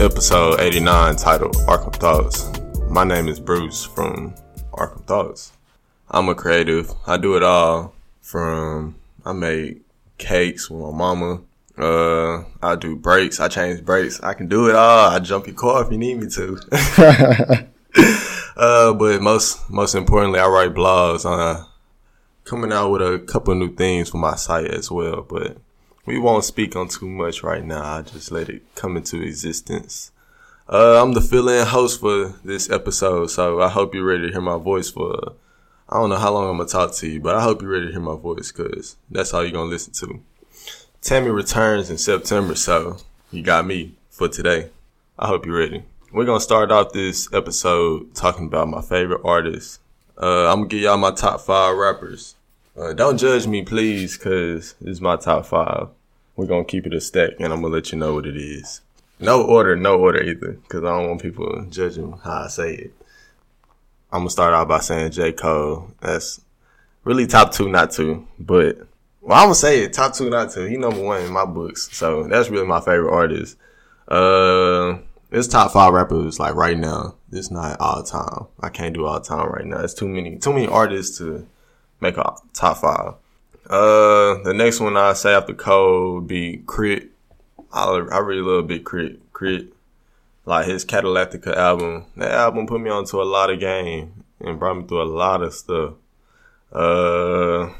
To episode 89 titled Arkham Thoughts. My name is Bruce from Arkham Thoughts. I'm a creative. I do it all from I make cakes with my mama. Uh, I do brakes. I change brakes. I can do it all. I jump your car if you need me to. uh, but most most importantly, I write blogs. Uh, coming out with a couple new things for my site as well. But we won't speak on too much right now. I just let it come into existence. Uh, I'm the fill-in host for this episode, so I hope you're ready to hear my voice for. I don't know how long I'm gonna talk to you, but I hope you're ready to hear my voice because that's all you're gonna listen to. Tammy returns in September, so you got me for today. I hope you're ready. We're gonna start off this episode talking about my favorite artists. Uh, I'm gonna give y'all my top five rappers. Uh, don't judge me, please, cause this is my top five. We're gonna keep it a stack, and I'm gonna let you know what it is. No order, no order either, cause I don't want people judging how I say it. I'm gonna start out by saying J. Cole. That's really top two, not two, but well, I'm gonna say it top two, not two. He number one in my books, so that's really my favorite artist. Uh, it's top five rappers like right now. It's not all time. I can't do all time right now. It's too many, too many artists to make a top five. Uh, the next one I say after Cole would be Crit. I, I really love Big Crit. K.R.I.T., like his Cadillactica album. That album put me onto a lot of game and brought me through a lot of stuff. Uh,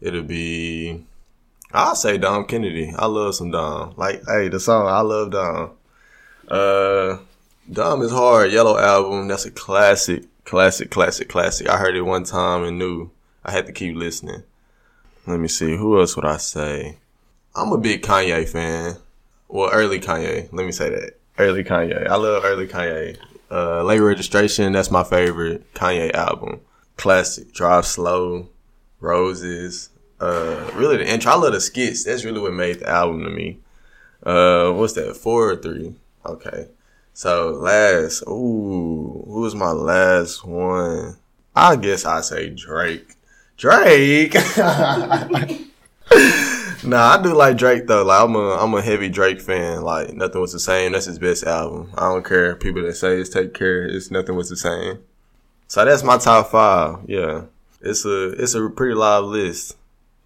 it'll be. I'll say Dom Kennedy. I love some Dom. Like, hey, the song I love Dom. Uh, Dom is hard. Yellow album. That's a classic, classic, classic, classic. I heard it one time and knew I had to keep listening. Let me see. Who else would I say? I'm a big Kanye fan. Well, early Kanye. Let me say that. Early Kanye. I love early Kanye. Uh, late registration. That's my favorite Kanye album. Classic. Drive slow. Roses. Uh, really the intro. I love the skits. That's really what made the album to me. Uh, what's that? Four or three? Okay. So last, ooh, who was my last one? I guess I say Drake. Drake. nah, I do like Drake though. Like I'm a I'm a heavy Drake fan. Like nothing was the same. That's his best album. I don't care people that say it's take care. It's nothing was the same. So that's my top five. Yeah, it's a it's a pretty live list.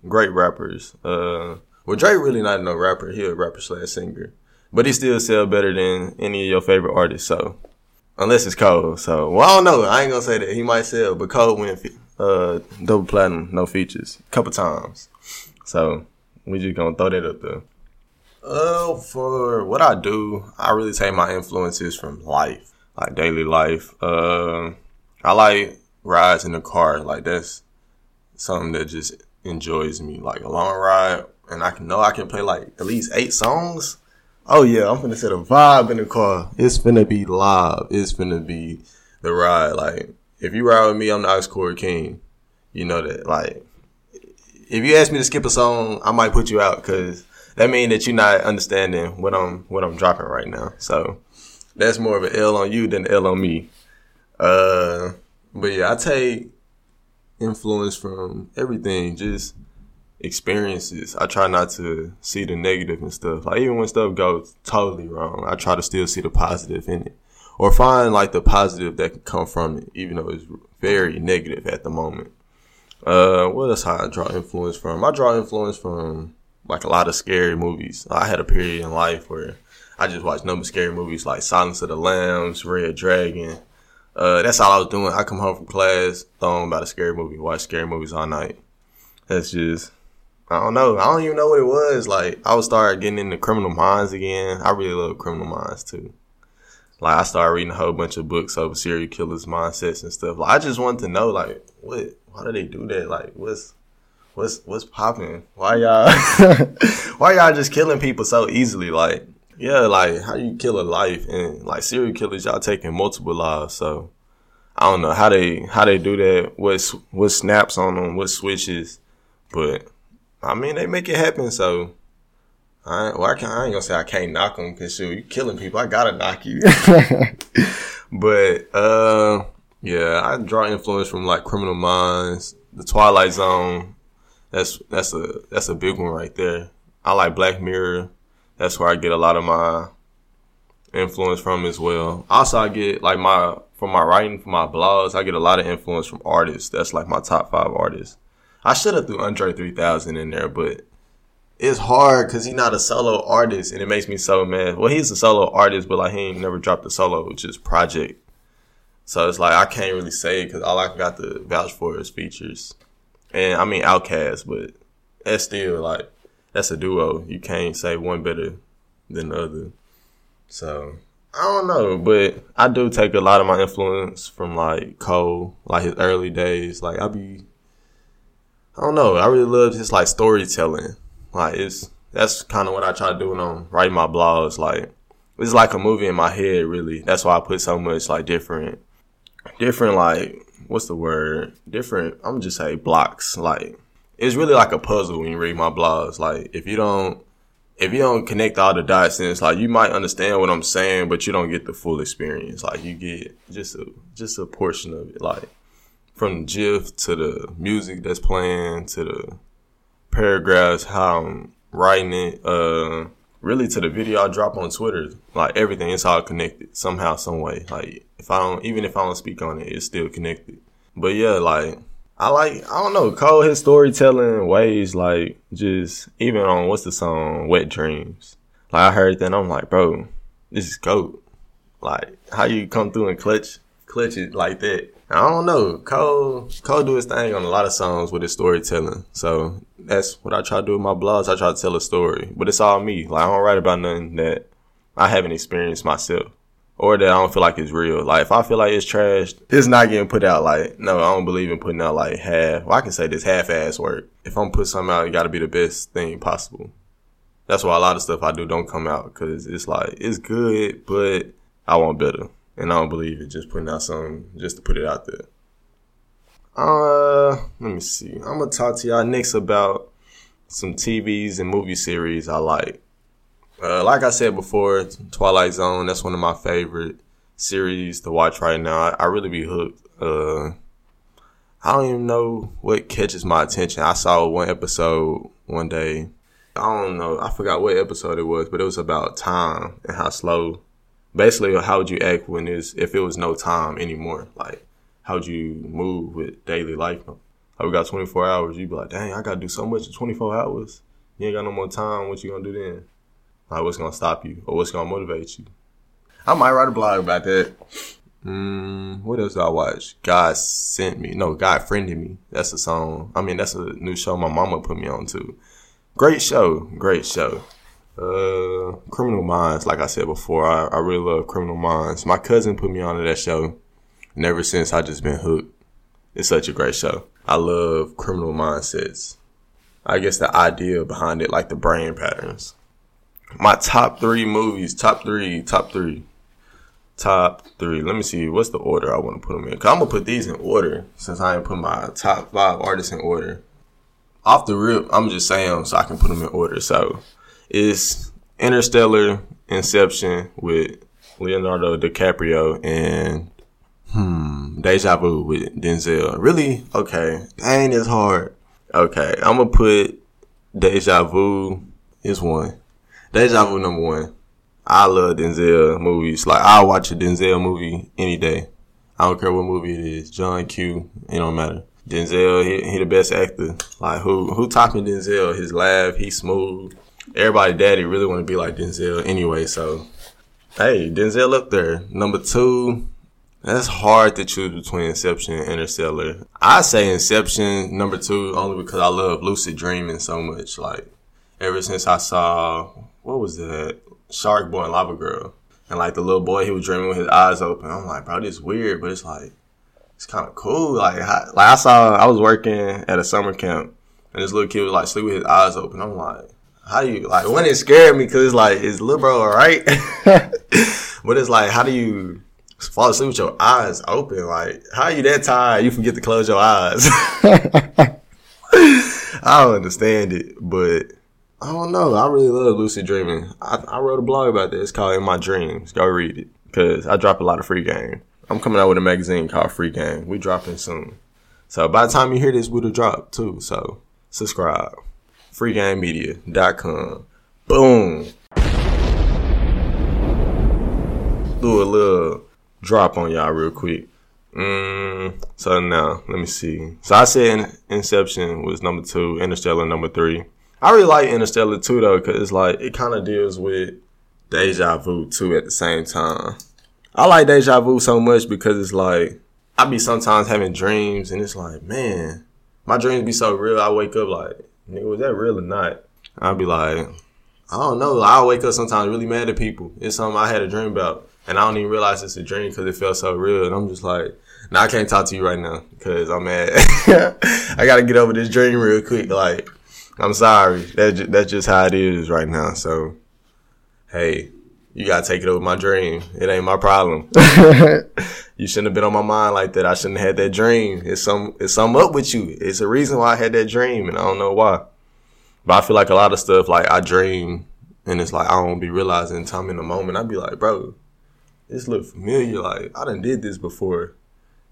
Great rappers. Uh, well Drake really not no rapper. He a rapper slash singer, but he still sell better than any of your favorite artists. So unless it's Cole. So well I don't know. I ain't gonna say that he might sell, but Cole went uh double platinum, no features, a couple times. So we just gonna throw that up there. Uh, for what I do, I really take my influences from life, like daily life. Uh, I like rides in the car, like that's something that just enjoys me, like a long ride, and I can know I can play like at least eight songs. Oh yeah, I'm gonna set a vibe in the car. It's gonna be live. It's gonna be the ride. Like if you ride with me, I'm the Aux Cord King. You know that. Like if you ask me to skip a song, I might put you out because that means that you're not understanding what I'm what I'm dropping right now. So that's more of an L on you than L on me. Uh, but yeah, I take influence from everything, just experiences. I try not to see the negative and stuff. Like even when stuff goes totally wrong, I try to still see the positive in it, or find like the positive that can come from it, even though it's very negative at the moment. Uh, what else I draw influence from? I draw influence from like a lot of scary movies. I had a period in life where I just watched number scary movies like Silence of the Lambs, Red Dragon. Uh, that's all I was doing. I come home from class, thrown about a scary movie, watch scary movies all night. That's just, I don't know. I don't even know what it was. Like, I would start getting into Criminal Minds again. I really love Criminal Minds too. Like, I started reading a whole bunch of books over serial killers' mindsets and stuff. Like, I just wanted to know, like, what, why do they do that? Like, what's, what's, what's popping? Why y'all, why y'all just killing people so easily? Like, yeah, like how you kill a life and like serial killers, y'all taking multiple lives. So I don't know how they how they do that. What what snaps on them? What switches? But I mean, they make it happen. So I well, I, can't, I ain't gonna say I can't knock them because shoot, you killing people. I gotta knock you. but uh, yeah, I draw influence from like Criminal Minds, The Twilight Zone. That's that's a that's a big one right there. I like Black Mirror that's where I get a lot of my influence from as well. Also, I get like my from my writing, from my blogs, I get a lot of influence from artists. That's like my top five artists. I should have threw Andre 3000 in there, but it's hard because he's not a solo artist, and it makes me so mad. Well, he's a solo artist, but like he ain't never dropped a solo, which is project. So it's like I can't really say because all I got to vouch for is features, and I mean OutKast, but that's still like that's a duo. You can't say one better than the other. So I don't know, but I do take a lot of my influence from like Cole, like his early days. Like I be, I don't know, I really love his like storytelling. Like it's that's kind of what I try to do when I'm writing my blogs. Like it's like a movie in my head, really. That's why I put so much like different, different like what's the word? Different. I'm just say blocks. Like it's really like a puzzle when you read my blogs. Like if you don't if you don't connect all the dots, then it's like you might understand what I'm saying, but you don't get the full experience. Like you get just a just a portion of it. Like from the GIF to the music that's playing to the paragraphs, how I'm writing it, uh, really to the video I drop on Twitter. Like everything, it's all connected somehow, some way. Like if I don't, even if I don't speak on it, it's still connected. But yeah, like I like I don't know Cole his storytelling ways like just even on what's the song Wet Dreamz. Like I heard that I'm like, bro, this is goat. Like how you come through and clutch clutch it like that. I don't know. Cole Cole do his thing on a lot of songs with his storytelling. So that's what I try to do with my blogs. I try to tell a story, but it's all me. Like I don't write about nothing that I haven't experienced myself or that I don't feel like it's real. Like if I feel like it's trash, it's not getting put out. Like no, I don't believe in putting out like half. Well, I can say this half-ass work. If I'm put something out, it got to be the best thing possible. That's why a lot of stuff I do don't come out because it's like it's good, but I want better, and I don't believe in just putting out something just to put it out there. Uh, let me see. I'm gonna talk to y'all next about some TVs and movie series I like. Uh, like I said before, Twilight Zone, that's one of my favorite series to watch right now. I, I really be hooked. Uh, I don't even know what catches my attention. I saw one episode one day. I don't know. I forgot what episode it was, but it was about time and how slow. Basically, how would you act when if it was no time anymore? Like, how would you move with daily life? Like, we got 24 hours. You'd be like, dang, I got to do so much in 24 hours. You ain't got no more time. What you gonna do then? Like, what's gonna stop you or what's gonna motivate you? I might write a blog about that. Mm, what else I watch? God sent me. No, God friended me. That's a song. I mean, that's a new show my mama put me on to. Great show. Great show. Uh, Criminal Minds. Like I said before, I, I really love Criminal Minds. My cousin put me onto that show. And ever since, I just been hooked. It's such a great show. I love criminal mindsets. I guess the idea behind it, like the brain patterns my top three movies, top three, top three, top three. Let me see. What's the order I want to put them in? Cause I'm gonna put these in order since I ain't put my top five artists in order. Off the rip, I'm just saying so I can put them in order. So it's Interstellar, Inception with Leonardo DiCaprio and hmm Deja Vu with Denzel. Really? Okay. Dang, it's hard. Okay, I'm gonna put Deja Vu is one. Deja Vu number one. I love Denzel movies. Like I'll watch a Denzel movie any day. I don't care what movie it is. John Q. It don't matter. Denzel, he, he the best actor. Like who who topping Denzel? His laugh, he's smooth. Everybody, daddy really want to be like Denzel anyway. So, hey, Denzel up there. Number two, that's hard to choose between Inception and Interstellar. I say Inception number two only because I love lucid dreaming so much. Like ever since I saw what was that? Shark Boy and Lava Girl. And like the little boy, he was dreaming with his eyes open. I'm like, bro, this weird, but it's like, it's kind of cool. Like, like I saw, I was working at a summer camp, and this little kid was like sleep with his eyes open. I'm like, how do you like? When it scared me, cause it's like, it's little bro alright? but it's like, how do you fall asleep with your eyes open? Like, how you that tired? You forget to close your eyes. I don't understand it, but I don't know. I really love lucid dreaming. I, I wrote a blog about this. Called In My Dreams. Go read it because I drop a lot of free game. I'm coming out with a magazine called Free Game. We dropping soon. So by the time you hear this, we'll drop too. So subscribe. FreeGameMedia.com. Boom. do a little drop on y'all real quick. Mm, so now, let me see. So I said Inception was number two, Interstellar number three. I really like Interstellar too though, cause it's like it kind of deals with deja vu too at the same time. I like deja vu so much because it's like I be sometimes having dreams and it's like, man, my dreams be so real. I wake up like, nigga, was that real or not? I'll be like, I don't know. I'll wake up sometimes really mad at people. It's something I had a dream about and I don't even realize it's a dream because it felt so real. And I'm just like, now I can't talk to you right now because I'm mad. I gotta get over this dream real quick. Like, I'm sorry. That that's just how it is right now. So, hey, you gotta take it over my dream. It ain't my problem. you shouldn't have been on my mind like that. I shouldn't have had that dream. It's some it's some up with you. It's a reason why I had that dream, and I don't know why. But I feel like a lot of stuff, like I dream, and it's like I don't be realizing time in the moment. I'd be like, bro, this look familiar. Like I done did this before,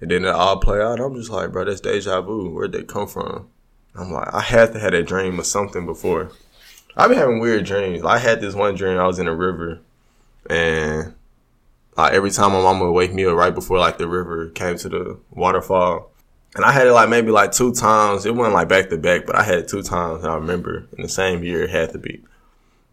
and then it all play out. I'm just like, bro, that's deja vu. Where'd they come from? I'm like, I had to have that dream or something before. I've been having weird dreams. I had this one dream. I was in a river, and like every time my mama would wake me up right before like the river came to the waterfall. And I had it like maybe like two times. It wasn't like back to back, but I had it two times. I remember in the same year it had to be.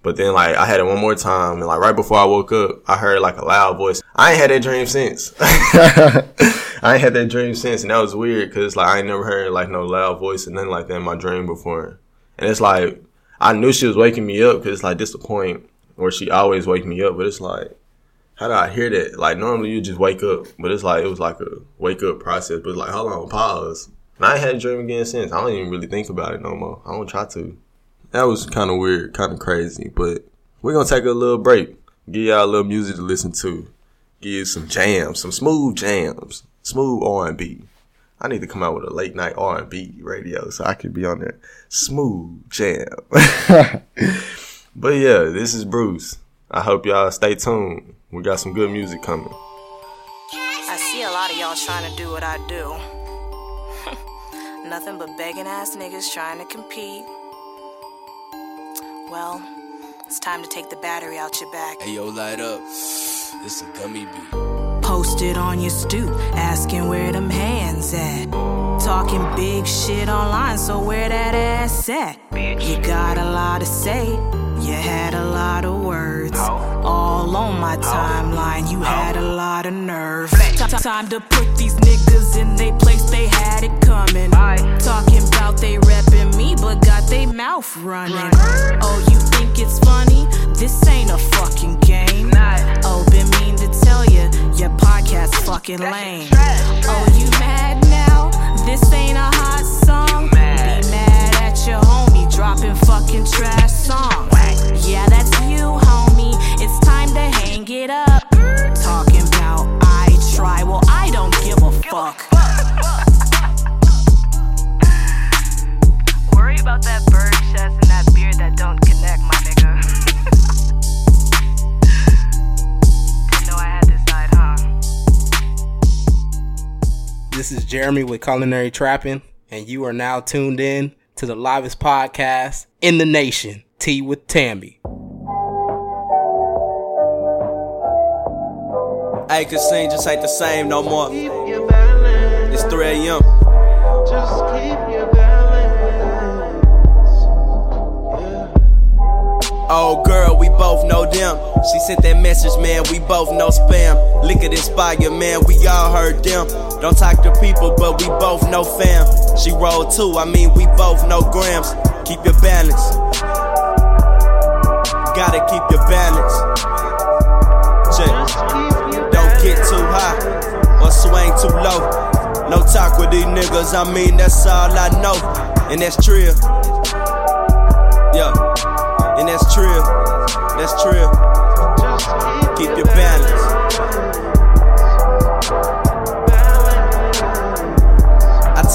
But then like I had it one more time and like right before I woke up, I heard like a loud voice. I ain't had that dream since. I ain't had that dream since and that was weird because like I ain't never heard like no loud voice and nothing like that in my dream before. And it's like I knew she was waking me up because it's like this the point where she always wake me up, but it's like how did I hear that? Like normally you just wake up, but it's like it was like a wake up process. But like hold on, pause. And I ain't had a dream again since. I don't even really think about it no more. I don't try to. That was kind of weird, kind of crazy. But we're gonna take a little break. Give y'all a little music to listen to. Give you some jams, some smooth jams, smooth R and B. I need to come out with a late night R and B radio so I can be on there. Smooth jam. but yeah, this is Bruce. I hope y'all stay tuned. We got some good music coming. I see a lot of y'all trying to do what I do. Nothing but begging ass niggas trying to compete. Well, it's time to take the battery out your back. Hey yo, light up. This a gummy beat. Posted on your stoop, asking where them hands at. Talking big shit online, so where that ass at? You got a lot to say, you had a lot of words. All on my timeline, you had a lot of nerve. Time to put these niggas in they place, they had it coming. Talking about they repping me, but got they mouth running. Oh, you think it's funny? This ain't a fucking game. Oh, been mean to tell you, your podcast fucking lame. Oh, you mad now? This ain't a hot song. Be mad at your homie dropping fucking trash songs. Yeah, that's you, homie. It's time to hang it up. Talking about I try, well, I don't give a fuck. Worry about that bird chest and that beard that don't connect, my nigga. Didn't know I had this side, huh? This is Jeremy with Culinary Trapping, and you are now tuned in to the livest podcast in the nation, Tea with Tammy. Hey, Casine just ain't the same no more. your balance. It's 3 a.m. Just keep your balance. Yeah. Oh, girl, we both know them. She sent that message, man, we both know spam. Lick it inspire, man, we all heard them. Don't talk to people, but we both know fam. She rolled too, I mean, we both know grams. Keep your balance. Gotta keep your balance. Check. Don't get too high or swing too low. No talk with these niggas, I mean, that's all I know. And that's true. Yeah. And that's true. That's true. Keep your balance.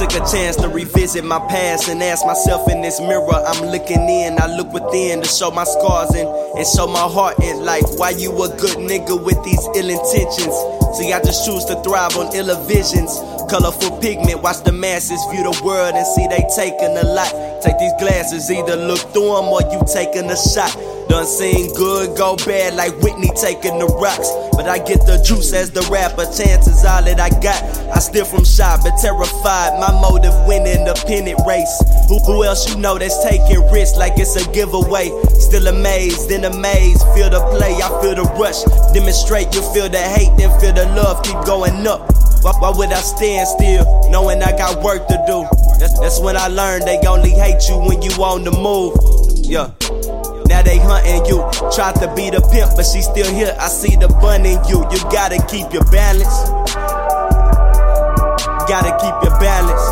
Took a chance to revisit my past and ask myself in this mirror. I'm looking in, I look within to show my scars and, and show my heart in life. Why you a good nigga with these ill intentions? See, I just choose to thrive on ill visions. Colorful pigment, watch the masses view the world and see they taking a lot. Take these glasses, either look through them or you taking a shot. Done seen good go bad like Whitney taking the rocks. But I get the juice as the rapper, chances all that I got. I steal from shy but terrified. My motive winning the pennant race. Who, who else you know that's taking risks like it's a giveaway? Still amazed, in amaze. Feel the play, I feel the rush. Demonstrate, you feel the hate, then feel the love. Keep going up. Why, why would I stand still, knowing I got work to do? That's, that's when I learned they only hate you when you on the move. Yeah. Now they hunting you. Tried to be the pimp, but she still here. I see the bun in you. You gotta keep your balance. Gotta keep your balance.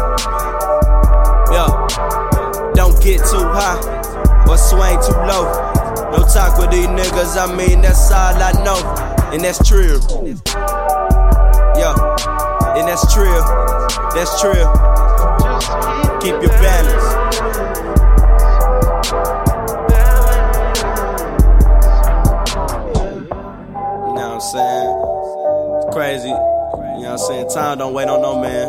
Yeah. Don't get too high or swing too low. No talk with these niggas, I mean, that's all I know. And that's true. Yeah. And that's true. That's true. Just Keep your balance. You know what I'm saying? Crazy. You know what I'm saying? Time don't wait on no man.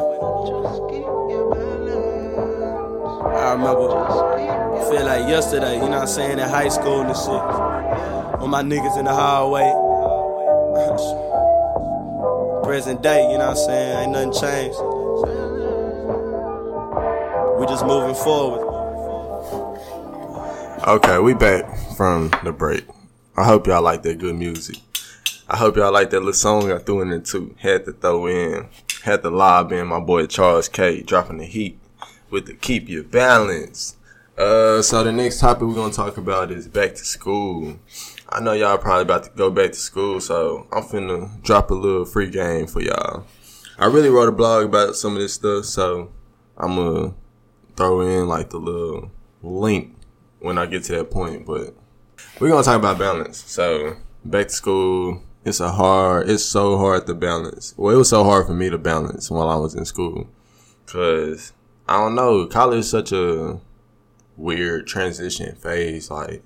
I remember, I feel like yesterday, you know what I'm saying, in high school and shit. With my niggas in the hallway. Present day, you know what I'm saying? Ain't nothing changed. We just moving forward. Okay, we back from the break. I hope y'all like that good music. I hope y'all like that little song I threw in there too. Had to throw in, had to lob in my boy Charles K dropping the heat with the keep your balance. Uh, so the next topic we're gonna talk about is back to school. I know y'all probably about to go back to school, so I'm finna drop a little free game for y'all. I really wrote a blog about some of this stuff, so I'm gonna throw in like the little link when I get to that point. But we're gonna talk about balance. So back to school, it's a hard, it's so hard to balance. Well, it was so hard for me to balance while I was in school, cause I don't know, college is such a weird transition phase. Like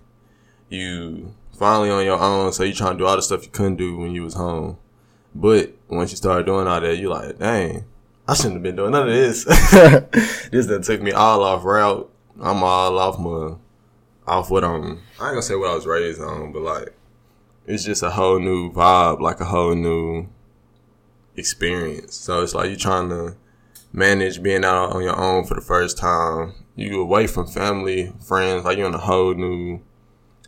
you finally on your own, so you trying to do all the stuff you couldn't do when you was home. But once you start doing all that, you like, dang, I shouldn't have been doing none of this. this done took me all off route. I'm all off my, off what I'm. I ain't gonna say what I was raised on, but like, it's just a whole new vibe, like a whole new experience. So it's like you trying to manage being out on your own for the first time. You away from family, friends, like you're in a whole new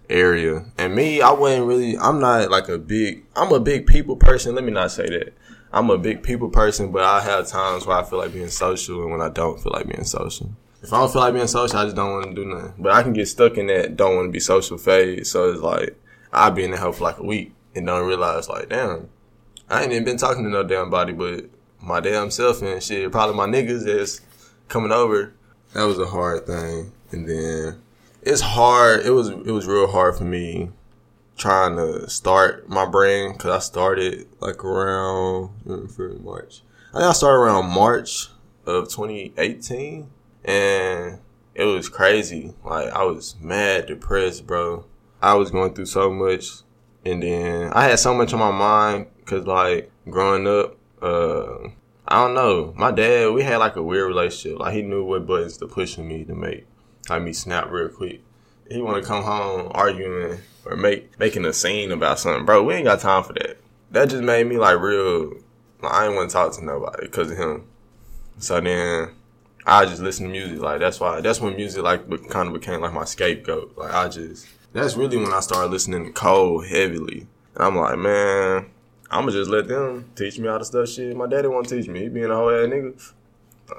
area. And me, I wasn't really, I'm not like a big, I'm a big people person. Let me not say that. I'm a big people person, but I have times where I feel like being social and when I don't feel like being social. If I don't feel like being social, I just don't want to do nothing. But I can get stuck in that don't want to be social phase. So it's like, I'll be in the house for like a week and don't realize like, damn, I ain't even been talking to no damn body, but my damn self and shit, probably my niggas that's coming over. That was a hard thing. And then it's hard. It was, it was real hard for me trying to start my brand because I started like around March. I think I started around March of 2018 and it was crazy. Like I was mad depressed, bro. I was going through so much and then I had so much on my mind because like growing up, uh, I don't know. My dad, we had like a weird relationship. Like he knew what buttons to push on me to make like me snap real quick. He want to come home arguing or make making a scene about something, bro. We ain't got time for that. That just made me like real. Like, I ain't want to talk to nobody because of him. So then I just listen to music. Like that's why. That's when music like be- kind of became like my scapegoat. Like I just. That's really when I started listening to Cole heavily, and I'm like, man, I'ma just let them teach me all the stuff. Shit, my daddy won't teach me. He being a whole ass nigga.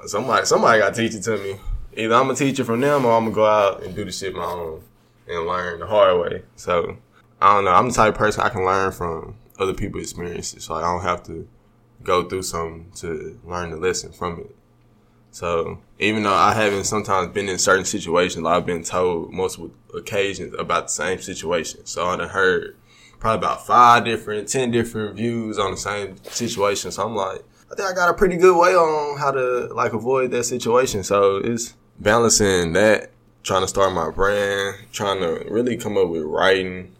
Somebody, somebody got to teach it to me. Either I'm gonna teach it from them, or I'm gonna go out and do the shit my own and learn the hard way. So I don't know. I'm the type of person I can learn from other people's experiences. So I don't have to go through something to learn the lesson from it. So even though I haven't sometimes been in certain situations, I've been told multiple occasions about the same situation. So I've heard probably about five different, ten different views on the same situation. So I'm like, I think I got a pretty good way on how to like avoid that situation. So it's balancing that, trying to start my brand, trying to really come up with writing,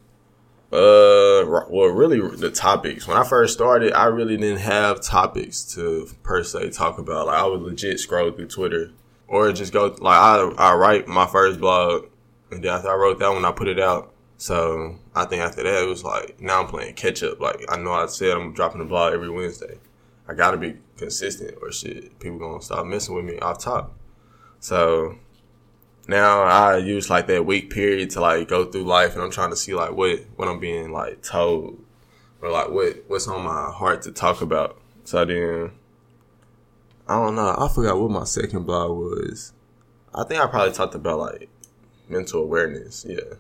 Uh, well, really, the topics. When I first started, I really didn't have topics to per se talk about. Like, I would legit scroll through Twitter or just go like I I write my first blog, and then after I wrote that one, I put it out. So I think after that, it was like now I'm playing catch up. Like I know I said I'm dropping a blog every Wednesday. I gotta be consistent, or shit, people gonna stop messing with me off top. So now I use like that week period to like go through life, and I'm trying to see like what what I'm being like told, or like what what's on my heart to talk about. So then I don't know. I forgot what my second blog was. I think I probably talked about like mental awareness. Yeah.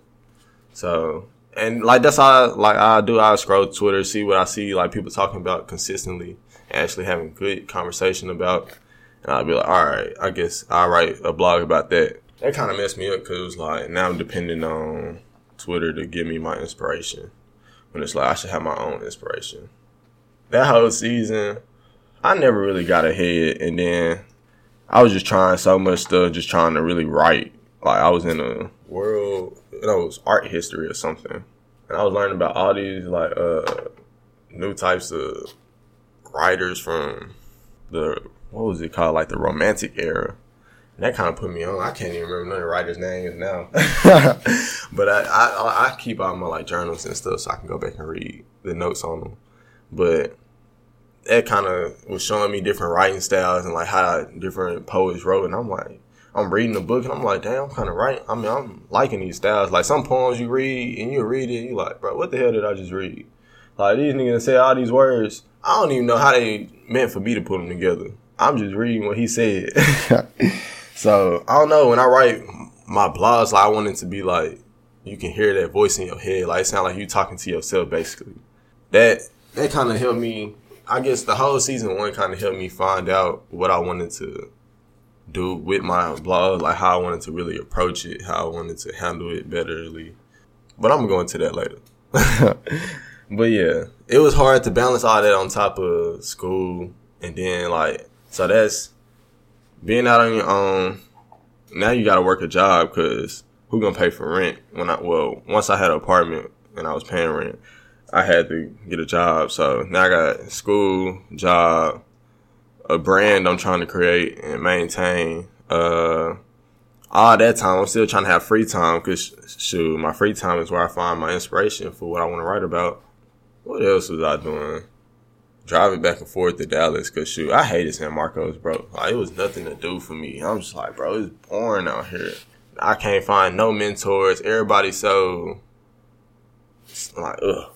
So and like that's how I, like I do. I scroll Twitter, see what I see like people talking about consistently, actually having good conversation about, and I'll be like, all right, I guess I'll write a blog about that. That kind of messed me up because it was like now I'm depending on Twitter to give me my inspiration. When it's like I should have my own inspiration. That whole season, I never really got ahead, and then I was just trying so much stuff, just trying to really write. Like I was in a world, you know, it was art history or something, and I was learning about all these like uh new types of writers from the what was it called, like the Romantic era. And that kind of put me on. I can't even remember none of the writers' names now, but I, I I keep all my like journals and stuff so I can go back and read the notes on them. But that kind of was showing me different writing styles and like how different poets wrote, and I'm like, I'm reading the book and I'm like, damn, I'm kind of right. I mean, I'm liking these styles. Like some poems you read and you read it, you like, bro, what the hell did I just read? Like these niggas say all these words, I don't even know how they meant for me to put them together. I'm just reading what he said. so I don't know. When I write my blogs, like I want it to be like you can hear that voice in your head, like it sound like you talking to yourself, basically. That that kind of helped me. I guess the whole season one kind of helped me find out what I wanted to do with my blog, like how I wanted to really approach it, how I wanted to handle it betterly. But I'm gonna go into that later. but yeah, it was hard to balance all that on top of school, and then like so that's being out on your own. Now you gotta work a job because who gonna pay for rent when I well once I had an apartment and I was paying rent, I had to get a job. So now I got school, job, a brand I'm trying to create and maintain. Uh, all that time, I'm still trying to have free time because shoot, my free time is where I find my inspiration for what I want to write about. What else was I doing? Driving back and forth to Dallas because shoot, I hated San Marcos, bro. Like, it was nothing to do for me. I'm just like, bro, it's boring out here. I can't find no mentors. Everybody's so it's like, ugh,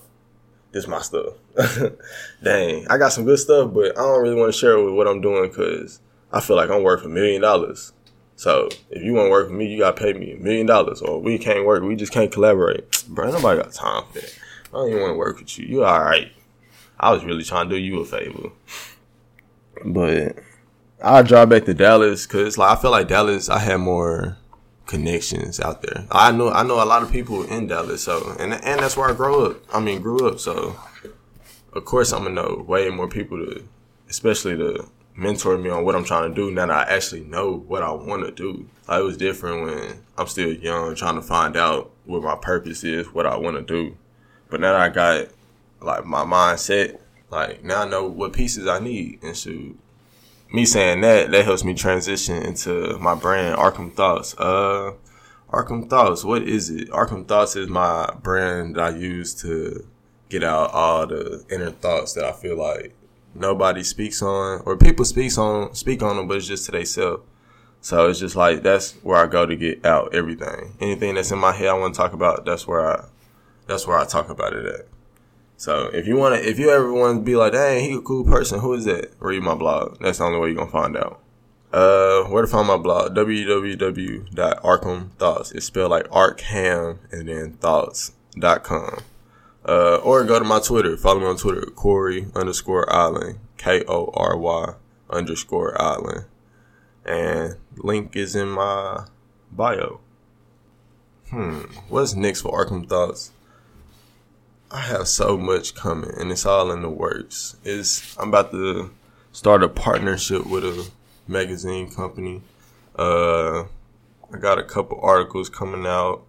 this my stuff. Dang, I got some good stuff, but I don't really want to share with what I'm doing because I feel like I'm worth a million dollars. So if you want to work with me, you gotta pay me a million dollars, or we can't work. We just can't collaborate, bro. Nobody got time for that. I don't even want to work with you. You all right? I was really trying to do you a favor, but I'll drive back to Dallas because like I feel like Dallas, I had more connections out there. I know I know a lot of people in Dallas, so and and that's where I grew up. I mean, grew up, so of course I'm gonna know way more people to, especially to mentor me on what I'm trying to do. Now that I actually know what I want to do, like, it was different when I'm still young, trying to find out what my purpose is, what I want to do. But now that I got like my mindset, like now I know what pieces I need, and shoot, me saying that that helps me transition into my brand Arkham Thoughts. Uh, Arkham Thoughts. What is it? Arkham Thoughts is my brand that I use to get out all the inner thoughts that I feel like nobody speaks on, or people speaks on speak on them, but it's just to themselves. So it's just like that's where I go to get out everything. Anything that's in my head I want to talk about, that's where I that's where I talk about it at. So if you want to, if you ever want to be like, dang, he a cool person, who is that? Read my blog. That's the only way you're gonna find out. Uh, where to find my blog? www.arkhamthoughts. It's spelled like arkham and then thoughts.com. Uh, or go to my Twitter. Follow me on Twitter, Kory underscore Island, K O R Y underscore Island, and link is in my bio. Hmm, what's next for Arkham Thoughts? I have so much coming, and it's all in the works. Is I'm about to start a partnership with a magazine company. Uh, I got a couple articles coming out.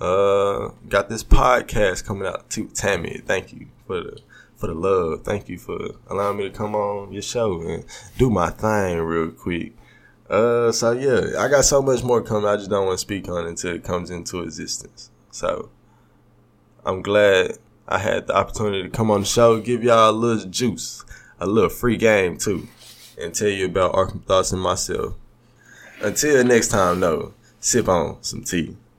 Uh, got this podcast coming out too. Tammy, thank you for the for the love. Thank you for allowing me to come on your show and do my thing real quick. Uh, so yeah, I got so much more coming. I just don't want to speak on it until it comes into existence. So I'm glad I had the opportunity to come on the show, give y'all a little juice, a little free game too, and tell you about Arkham thoughts and myself. Until next time, though, sip on some tea.